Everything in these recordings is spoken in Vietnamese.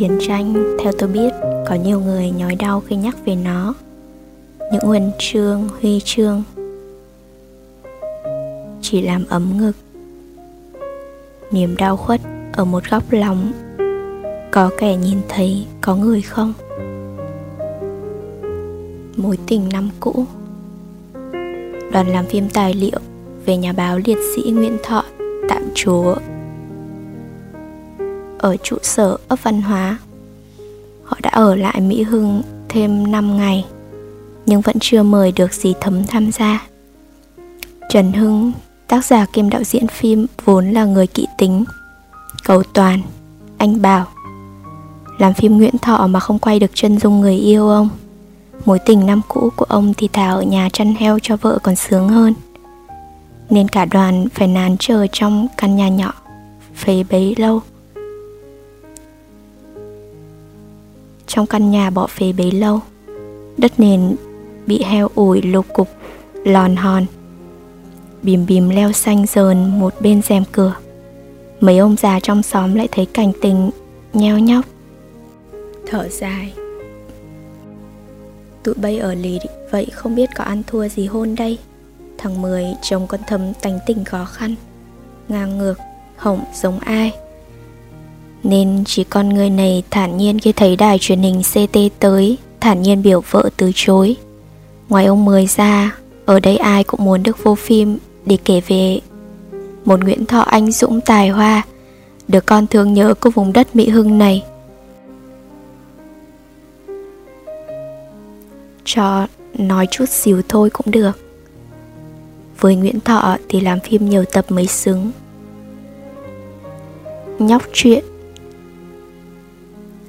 Chiến tranh, theo tôi biết, có nhiều người nhói đau khi nhắc về nó. Những huân chương, huy chương Chỉ làm ấm ngực. Niềm đau khuất ở một góc lòng. Có kẻ nhìn thấy, có người không? Mối tình năm cũ. Đoàn làm phim tài liệu về nhà báo liệt sĩ Nguyễn Thọ tạm trú ở trụ sở ấp văn hóa. Họ đã ở lại Mỹ Hưng thêm 5 ngày, nhưng vẫn chưa mời được dì thấm tham gia. Trần Hưng, tác giả kiêm đạo diễn phim vốn là người kỵ tính. Cầu Toàn, anh Bảo. Làm phim Nguyễn Thọ mà không quay được chân dung người yêu ông. Mối tình năm cũ của ông thì thà ở nhà chăn heo cho vợ còn sướng hơn Nên cả đoàn phải nán chờ trong căn nhà nhỏ Phế bấy lâu Trong căn nhà bỏ phế bấy lâu. Đất nền bị heo ủi lục cục Lòn hòn. Bìm bìm leo xanh dờn một bên rèm cửa. Mấy ông già trong xóm lại thấy cảnh tình nheo nhóc. Thở dài. Tụi bay ở lì vậy không biết có ăn thua gì hôn đây? Thằng Mười chồng con thấm tánh tình khó khăn. Ngang ngược, hỏng giống ai? Nên chỉ con người này thản nhiên khi thấy đài truyền hình CT tới, Thản nhiên biểu vợ từ chối. Ngoài ông Mười ra, Ở đây ai cũng muốn được vô phim Để kể về. Một Nguyễn Thọ anh dũng tài hoa, Được con thương nhớ của vùng đất Mỹ Hưng này. Cho nói chút xíu thôi cũng được. Với Nguyễn Thọ thì làm phim nhiều tập mới xứng. Nhóc chuyện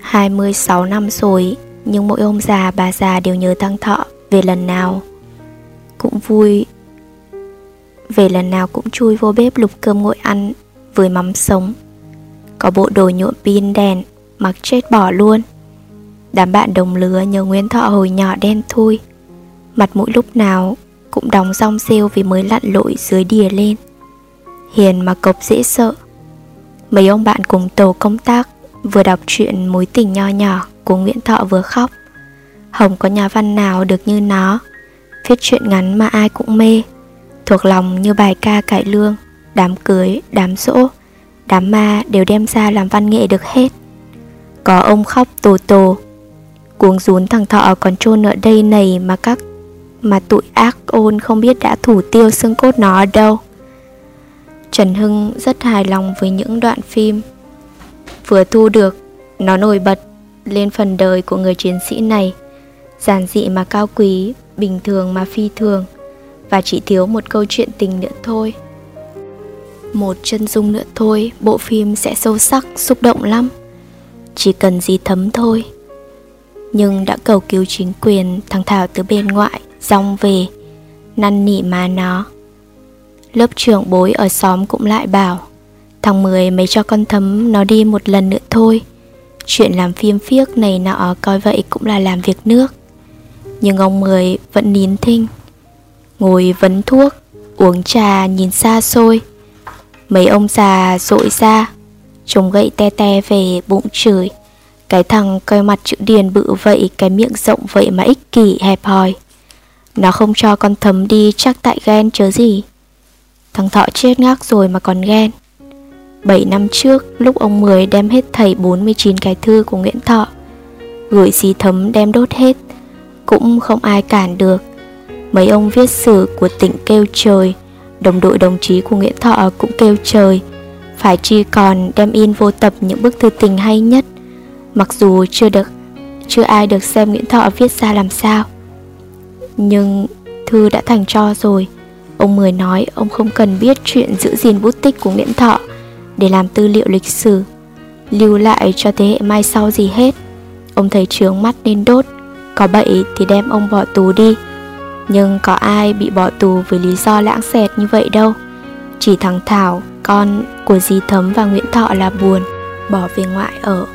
26 năm rồi, Nhưng mỗi ông già bà già đều nhớ thăng thọ, Về lần nào Cũng vui. Về lần nào cũng chui vô bếp lục cơm nguội ăn, Với mắm sống. Có bộ đồ nhuộm pin đèn, Mặc chết bỏ luôn. Đám bạn đồng lứa nhớ Nguyễn Thọ hồi nhỏ đen thui. Mặt mũi lúc nào cũng đóng rong rêu vì mới lặn lội dưới đìa lên. Hiền mà cộc dễ sợ. Mấy ông bạn cùng tổ công tác Vừa đọc truyện mối tình nho nhỏ của Nguyễn Thọ vừa khóc. Hồng có nhà văn nào được như nó? Viết chuyện ngắn mà ai cũng mê. Thuộc lòng như bài ca cải lương Đám cưới, đám rỗ Đám ma đều đem ra làm văn nghệ được hết. Có ông khóc tồ tồ cuồng rún thằng thọ còn chôn ở đây này mà các mà tụi ác ôn không biết đã thủ tiêu xương cốt nó ở đâu. Trần Hưng rất hài lòng với những đoạn phim vừa thu được, nó nổi bật lên phần đời của người chiến sĩ này, giản dị mà cao quý, bình thường mà phi thường, và chỉ thiếu một câu chuyện tình nữa thôi. Một chân dung nữa thôi, bộ phim sẽ sâu sắc, xúc động lắm. Chỉ cần gì thấm thôi nhưng đã cầu cứu chính quyền thằng Thảo từ bên ngoại rong về năn nỉ mà nó lớp trưởng bối ở xóm cũng lại bảo thằng Mười mấy cho con thấm nó đi một lần nữa thôi. Chuyện làm phim phiếc này nọ coi vậy cũng là làm việc nước. Nhưng ông Mười vẫn nín thinh. Ngồi vấn thuốc, uống trà nhìn xa xôi. Mấy ông già dội ra chồng gậy te te về bụng chửi. Cái thằng coi mặt chữ điền bự vậy, Cái miệng rộng vậy mà ích kỷ, hẹp hòi. Nó không cho con thấm đi chắc tại ghen chớ gì. Thằng Thọ chết ngác rồi mà còn ghen. 7 năm trước, lúc ông Mười đem hết thầy 49 cái thư của Nguyễn Thọ, Gửi xí thấm đem đốt hết, Cũng không ai cản được. Mấy ông viết sử của tỉnh kêu trời, Đồng đội đồng chí của Nguyễn Thọ cũng kêu trời, Phải chi còn đem in vô tập những bức thư tình hay nhất, Mặc dù chưa được, chưa ai được xem Nguyễn Thọ viết ra làm sao. Nhưng thư đã thành cho rồi, Ông Mười nói ông không cần biết chuyện giữ gìn bút tích của Nguyễn Thọ. Để làm tư liệu lịch sử Lưu lại cho thế hệ mai sau gì hết. Ông thấy trướng mắt nên đốt Có bậy thì đem ông bỏ tù đi. Nhưng có ai bị bỏ tù với lý do lãng xẹt như vậy đâu. Chỉ thằng Thảo, con của dì Thấm và Nguyễn Thọ là buồn Bỏ về ngoại ở.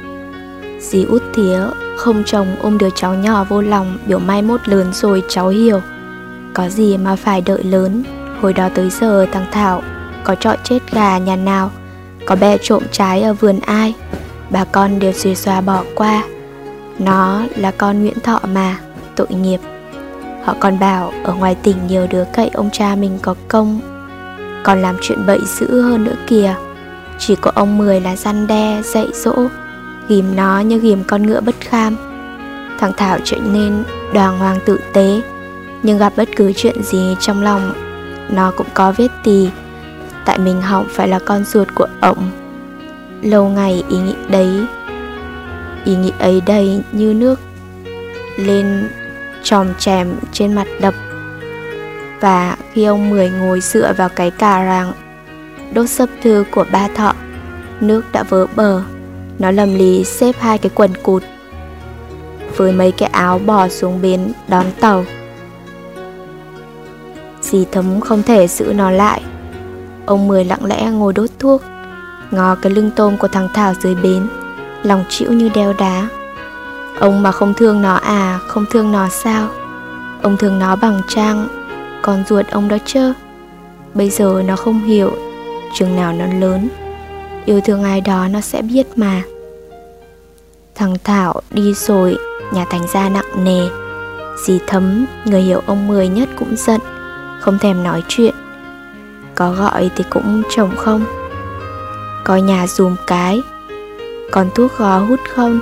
Dì út thía không chồng ôm đứa cháu nhỏ vô lòng Biểu mai mốt lớn rồi cháu hiểu. Có gì mà phải đợi lớn Hồi đó tới giờ thằng Thảo Có trọi chết gà nhà nào có bè trộm trái ở vườn ai Bà con đều xuề xòa bỏ qua. Nó là con Nguyễn Thọ mà Tội nghiệp. Họ còn bảo ở ngoài tỉnh nhiều đứa cậy ông cha mình có công Còn làm chuyện bậy dữ hơn nữa kìa. Chỉ có ông Mười là răn đe, dạy dỗ ghìm nó như ghìm con ngựa bất kham. Thằng Thảo trở nên đoàn hoàng tự tế Nhưng gặp bất cứ chuyện gì trong lòng Nó cũng có vết tì. Tại mình hỏng phải là con ruột của ổng Lâu ngày ý nghĩ đấy, Ý nghĩ ấy đầy như nước Lên tròm chèm trên mặt đập. Và khi ông Mười ngồi dựa vào cái cà ràng, Đốt sấp thư của ba thọ, Nước đã vỡ bờ. Nó lầm lì xếp hai cái quần cụt, Với mấy cái áo bò xuống bến đón tàu. Dì thấm không thể giữ nó lại. Ông Mười lặng lẽ ngồi đốt thuốc, Ngó cái lưng tôm của thằng Thảo dưới bến, Lòng chịu như đeo đá. Ông mà không thương nó à Không thương nó sao? Ông thương nó bằng trang, Con ruột ông đó chơ Bây giờ nó không hiểu, Chừng nào nó lớn, Yêu thương ai đó nó sẽ biết mà. Thằng Thảo đi rồi, Nhà thành ra nặng nề. Dì thấm, Người hiểu ông Mười nhất cũng giận, Không thèm nói chuyện. Có gọi thì cũng chồng không. Coi nhà dùm cái, Còn thuốc gó hút không?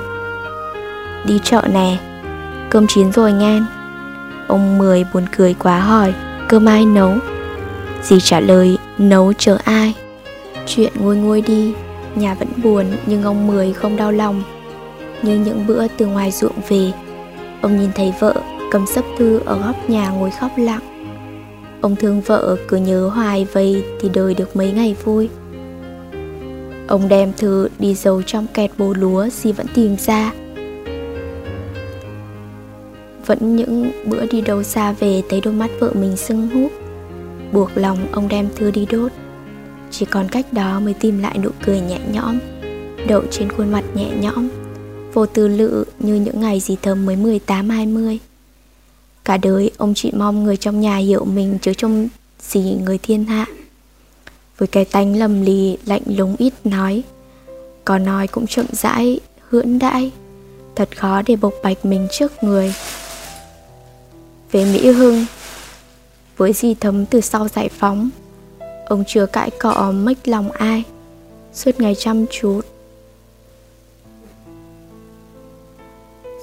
Đi chợ nè, Cơm chín rồi ngan. Ông Mười buồn cười quá hỏi, Cơm ai nấu? Dì trả lời, nấu chờ ai. Chuyện nguôi nguôi đi, Nhà vẫn buồn nhưng ông Mười không đau lòng. Như những bữa từ ngoài ruộng về, Ông nhìn thấy vợ cầm sấp thư ở góc nhà ngồi khóc lặng. Ông thương vợ cứ nhớ hoài vậy thì đời được mấy ngày vui. Ông đem thư đi giấu trong kẹt bồ lúa gì vẫn tìm ra. Vẫn những bữa đi đâu xa về thấy đôi mắt vợ mình sưng húp. Buộc lòng ông đem thư đi đốt. Chỉ còn cách đó mới tìm lại nụ cười nhẹ nhõm, Đậu trên khuôn mặt nhẹ nhõm, Vô tư lự như những ngày gì thơm mới 18-20 Cả đời ông chỉ mong người trong nhà hiểu mình chứ trông gì người thiên hạ. Với cái tánh lầm lì lạnh lùng ít nói Có nói cũng chậm rãi, hưỡn đãi. Thật khó để bộc bạch mình trước người. Về Mỹ Hưng Với gì thấm từ sau giải phóng Ông chưa cãi cọ mất lòng ai Suốt ngày chăm chút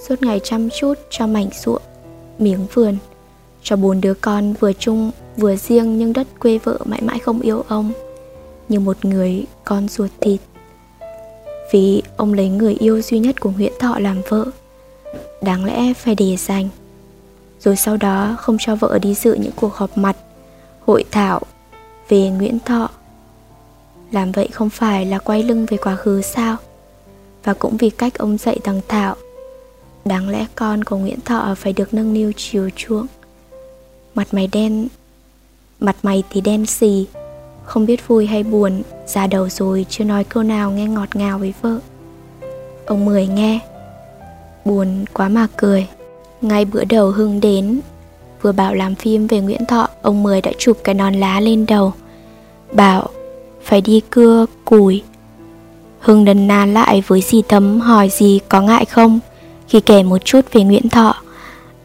Suốt ngày chăm chút cho mảnh ruộng. Miếng vườn. Cho bốn đứa con vừa chung, vừa riêng nhưng đất quê vợ mãi mãi không yêu ông, như một người con ruột thịt. Vì ông lấy người yêu duy nhất của Nguyễn Thọ làm vợ, đáng lẽ phải để dành. Rồi sau đó không cho vợ đi dự những cuộc họp mặt, hội thảo về Nguyễn Thọ. Làm vậy không phải là quay lưng về quá khứ sao? Và cũng vì cách ông dạy thằng Thảo đáng lẽ con của Nguyễn Thọ phải được nâng niu chiều chuộng. Mặt mày đen, Mặt mày thì đen xì. Không biết vui hay buồn, Già đầu rồi chưa nói câu nào nghe ngọt ngào với vợ. Ông Mười nghe, Buồn quá mà cười. Ngay bữa đầu Hưng đến, Vừa bảo làm phim về Nguyễn Thọ, Ông Mười đã chụp cái nón lá lên đầu. Bảo, Phải đi cưa củi Hưng đần nàn lại với dì Thấm, hỏi gì, có ngại không? Khi kể một chút về Nguyễn Thọ.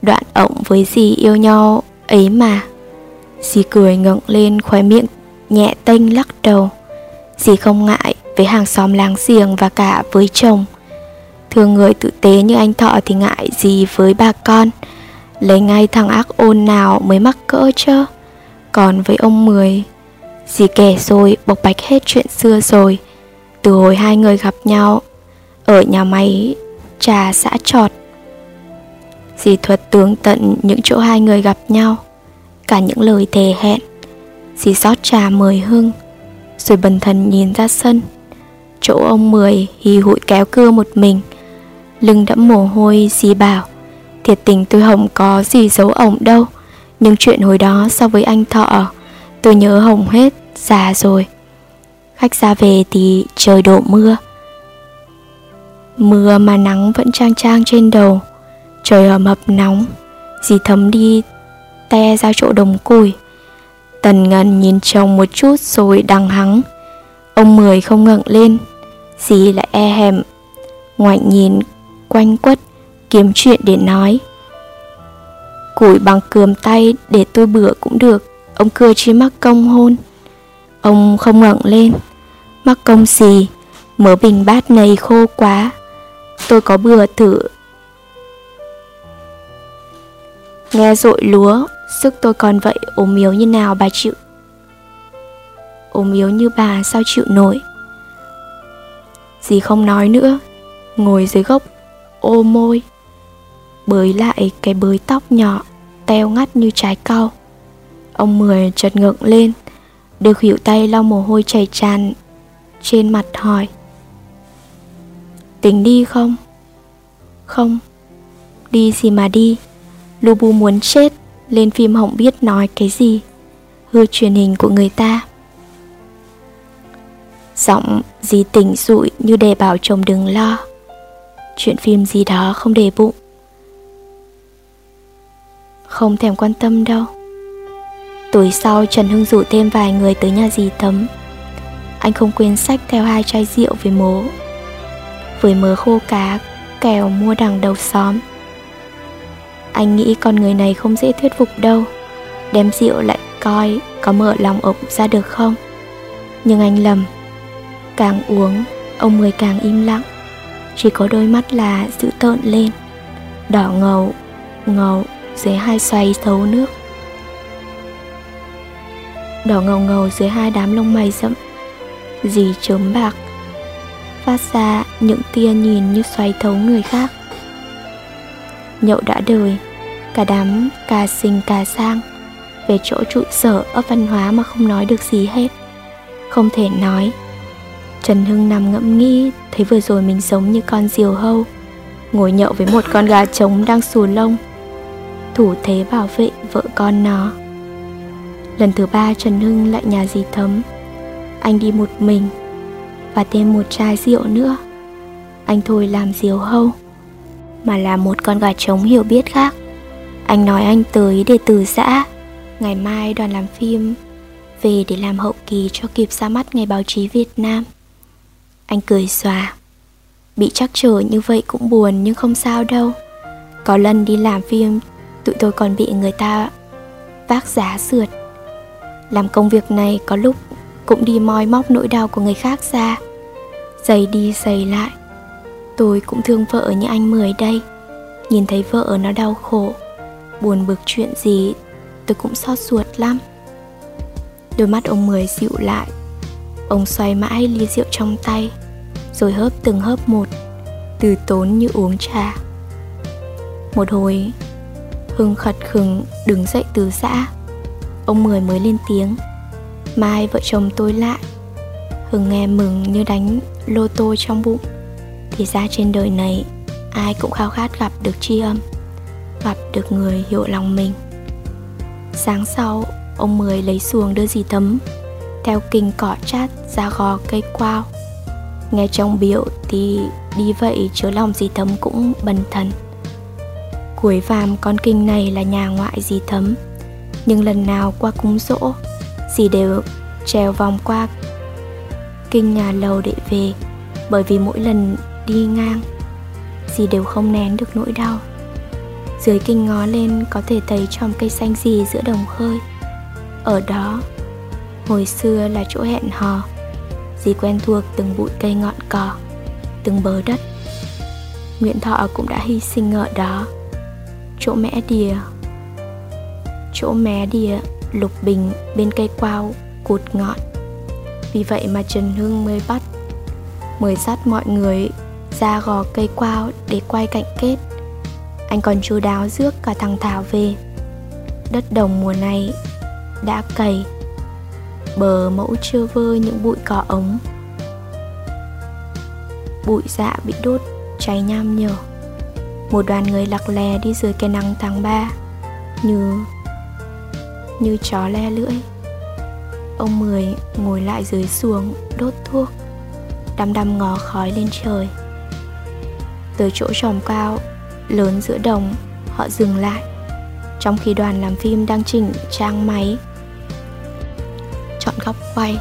Đoạn ổng với dì yêu nhau ấy mà. Dì cười ngẩng lên khóe miệng, nhẹ tênh lắc đầu. Dì không ngại với hàng xóm láng giềng và cả với chồng. Thường người tử tế như anh Thọ thì ngại gì với bà con. Lấy ngay thằng ác ôn nào mới mắc cỡ chứ? Còn với ông Mười, Dì kể rồi bộc bạch hết chuyện xưa rồi. Từ hồi hai người gặp nhau, Ở nhà máy trà xã trọt Dì thuật tướng tận những chỗ hai người gặp nhau cả những lời thề hẹn. Dì rót trà mời Hưng Rồi bần thần nhìn ra sân. Chỗ ông Mười hì hụi kéo cưa một mình Lưng đẫm mồ hôi dì bảo Thiệt tình tôi Hồng có gì giấu ổng đâu Nhưng chuyện hồi đó so với anh Thọ Tôi nhớ Hồng hết, già rồi. Khách ra về thì trời đổ mưa Mưa mà nắng vẫn trang trang trên đầu. Trời ẩm ập nóng. Dì thấm đi te ra chỗ đồng củi. Tần Ngân nhìn chồng một chút rồi đằng hắng. Ông Mười không ngẩng lên, dì lại e hèm. Ngoại nhìn quanh quất kiếm chuyện để nói. Củi bằng cườm tay để tôi bữa cũng được. Ông cười chi mắc công hôn. Ông không ngẩng lên. Mắc công gì? Mớ bình bát này khô quá tôi có bừa thử. Nghe rội lúa, sức tôi còn vậy ốm yếu như nào bà chịu? Ốm yếu như bà sao chịu nổi? Dì không nói nữa, ngồi dưới gốc, ô môi, bới lại cái bới tóc nhỏ, teo ngắt như trái cau. Ông mười chợt ngượng lên đưa hiểu tay lau mồ hôi chảy tràn trên mặt hỏi tính đi không? Không. Đi gì mà đi? Lubu muốn chết, lên phim hỏng biết nói cái gì? Hư truyền hình của người ta. Giọng gì tỉnh rụi như để bảo chồng đừng lo. Chuyện phim gì đó không để bụng. Không thèm quan tâm đâu. Tối sau, trần hưng rủ thêm vài người tới nhà dì tấm. Anh không quên sách theo hai chai rượu với mố với mớ khô cá, kèo mua đằng đầu xóm. Anh nghĩ con người này không dễ thuyết phục đâu. Đem rượu lại coi có mở lòng ổng ra được không? Nhưng anh lầm. Càng uống, ông mười càng im lặng. Chỉ có đôi mắt là dữ tợn lên. Đỏ ngầu ngầu, dưới hai xoay thấu nước. Đỏ ngầu ngầu dưới hai đám lông mày rậm. Dì chớm bạc phát ra những tia nhìn như xoáy thấu người khác. Nhậu đã đời, cả đám cà xình cà sang, về chỗ trụ sở ở văn hóa mà không nói được gì hết. Không thể nói. Trần hưng nằm ngẫm nghĩ, thấy vừa rồi mình giống như con diều hâu, ngồi nhậu với một con gà trống đang xù lông. Thủ thế bảo vệ vợ con nó. Lần thứ ba trần hưng lại nhà dì thấm. Anh đi một mình và thêm một chai rượu nữa. Anh thôi làm diều hâu, mà là một con gà trống hiểu biết khác. Anh nói anh tới để từ giã, ngày mai đoàn làm phim, về để làm hậu kỳ cho kịp ra mắt ngày báo chí việt nam. Anh cười xòa, bị chắc trở như vậy cũng buồn nhưng không sao đâu. Có lần đi làm phim, tụi tôi còn bị người ta vác giá sượt. Làm công việc này có lúc cũng đi moi móc nỗi đau của người khác ra giày đi, giày lại. Tôi cũng thương vợ như anh mười đây. Nhìn thấy vợ nó đau khổ, buồn bực chuyện gì, tôi cũng xót ruột lắm. Đôi mắt ông mười dịu lại. Ông xoay mãi ly rượu trong tay, rồi hớp từng hớp một, từ tốn như uống trà. Một hồi, hưng khật khừng đứng dậy từ xã ông mười mới lên tiếng. Mai vợ chồng tôi lại. Hưng nghe mừng như đánh lô tô trong bụng. Thì ra trên đời này, ai cũng khao khát gặp được tri âm, gặp được người hiểu lòng mình. Sáng sau, ông mười lấy xuồng đưa dì thấm, theo kinh cỏ chát ra gò cây quao. Nghe trong biểu thì đi vậy chớ lòng dì thấm cũng bần thần. Cuối vàm con kinh này là nhà ngoại dì thấm, nhưng lần nào qua cúng dỗ, dì đều trèo vòng qua kinh nhà lầu để về, bởi vì mỗi lần đi ngang, dì đều không nén được nỗi đau. Dưới kinh ngó lên có thể thấy tròm cây xanh gì giữa đồng khơi. Ở đó, hồi xưa là chỗ hẹn hò. Dì quen thuộc từng bụi cây ngọn cỏ, từng bờ đất. Nguyễn thọ cũng đã hy sinh ở đó. Chỗ mẹ đìa, chỗ mé đìa lục bình bên cây quao cụt ngọn vì vậy mà trần hưng mới bắt, mới dắt mọi người ra gò cây quao để quay cạnh kết. Anh còn chú đáo rước cả thằng thảo về. Đất đồng mùa này đã cày, bờ mẫu chưa vơ những bụi cỏ ống. Bụi dạ bị đốt cháy nham nhở. Một đoàn người lặc lè đi dưới cái nắng tháng 3 như như chó le lưỡi ông mười ngồi lại dưới xuồng, đốt thuốc. Đăm đăm ngó khói lên trời. Từ chỗ tròm cao, lớn giữa đồng, họ dừng lại. Trong khi đoàn làm phim đang chỉnh trang máy. Chọn góc quay.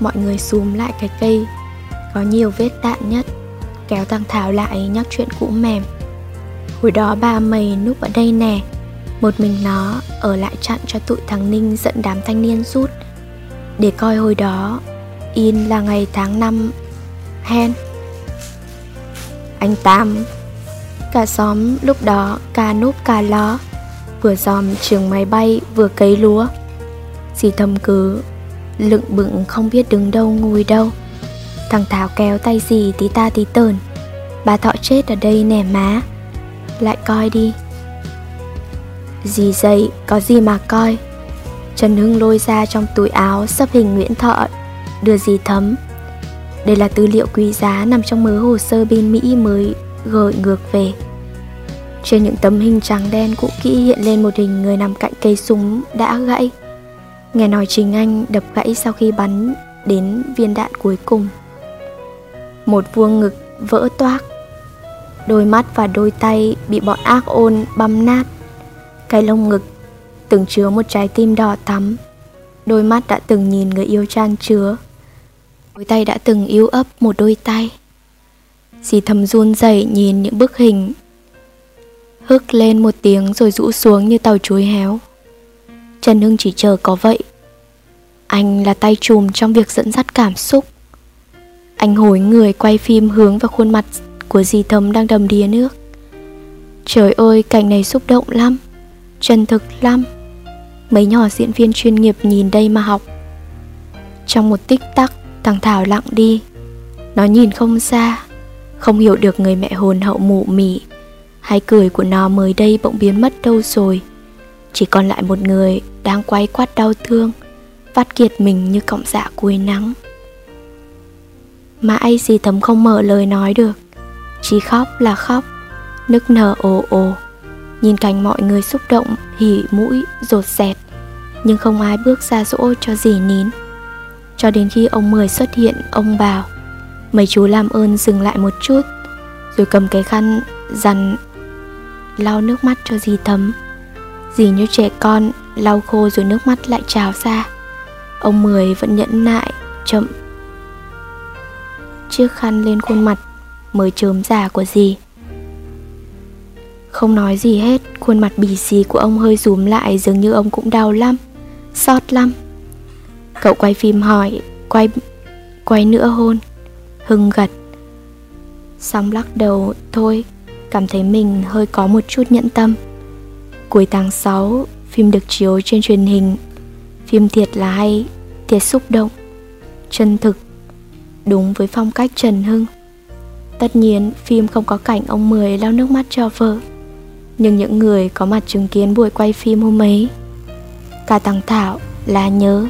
Mọi người xúm lại cái cây. Có nhiều vết đạn nhất. Kéo thằng Thảo lại nhắc chuyện cũ mềm. Hồi đó ba mày núp ở đây nè. Một mình nó ở lại chặn cho tụi thằng Ninh dẫn đám thanh niên rút. Để coi hồi đó, In là ngày tháng năm. Hen. Anh Tam. Cả xóm lúc đó ca núp ca lo. Vừa dòm trường máy bay vừa cấy lúa. Dì thầm cứ Lựng bựng không biết đứng đâu ngồi đâu. Thằng Thảo kéo tay dì tí ta tí tờn. Bà thọ chết ở đây nè má. Lại coi đi. Dì dậy, có gì mà coi? Trần Hưng lôi ra trong túi áo sắp hình Nguyễn Thọ, Đưa dì thấm. Đây là tư liệu quý giá nằm trong mớ hồ sơ bên Mỹ mới gửi ngược về. Trên những tấm hình trắng đen cũ kỹ hiện lên một hình người nằm cạnh cây súng đã gãy. Nghe nói chính anh đập gãy sau khi bắn đến viên đạn cuối cùng. Một vuông ngực vỡ toác, Đôi mắt và đôi tay bị bọn ác ôn băm nát. Cái lông ngực từng chứa một trái tim đỏ thắm Đôi mắt đã từng nhìn người yêu trang chứa. Đôi tay đã từng yêu ấp một đôi tay. Dì thầm run rẩy nhìn những bức hình. Hức lên một tiếng rồi rũ xuống như tàu chuối héo. Trần Hưng chỉ chờ có vậy. Anh là tay chùm trong việc dẫn dắt cảm xúc. Anh hồi người quay phim hướng vào khuôn mặt của dì thầm đang đầm đìa nước. Trời ơi, cảnh này xúc động lắm. Chân thực lắm. Mấy nhỏ diễn viên chuyên nghiệp nhìn đây mà học. Trong một tích tắc, Thằng Thảo lặng đi. Nó nhìn không xa, Không hiểu được người mẹ hồn hậu mụ mị Hay cười của nó mới đây bỗng biến mất đâu rồi. Chỉ còn lại một người đang quay quát đau thương Vắt kiệt mình như cọng dạ cuối nắng. Mãi gì thấm không mở lời nói được. Chỉ khóc là khóc, Nức nở ồ ồ. Nhìn cảnh mọi người xúc động Hỉ mũi, rột rẹt Nhưng không ai bước ra dỗ cho gì nín. Cho đến khi ông Mười xuất hiện Ông bảo Mấy chú làm ơn dừng lại một chút Rồi cầm cái khăn dằn lau nước mắt cho dì thấm Dì như trẻ con lau khô rồi nước mắt lại trào ra. Ông Mười vẫn nhẫn nại Chậm Chiếc khăn lên khuôn mặt Mới chớm già của dì. Không nói gì hết, Khuôn mặt bì xì của ông hơi rúm lại Dường như ông cũng đau lắm, Xót lắm. Cậu quay phim hỏi, Quay quay nữa hôn. Hưng gật. Xong lắc đầu, Thôi, Cảm thấy mình hơi có một chút nhẫn tâm. Cuối tháng 6 Phim được chiếu trên truyền hình. Phim thiệt là hay, Thiệt xúc động. Chân thực. Đúng với phong cách Trần Hưng. Tất nhiên, phim không có cảnh ông Mười lau nước mắt cho vợ. Nhưng những người có mặt chứng kiến buổi quay phim hôm ấy Cả Tăng Thảo là nhớ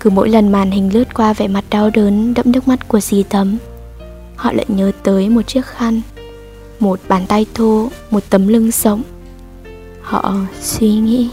Cứ mỗi lần màn hình lướt qua vẻ mặt đau đớn đẫm nước mắt của dì Thấm Họ lại nhớ tới một chiếc khăn Một bàn tay thô, một tấm lưng rộng, Họ suy nghĩ.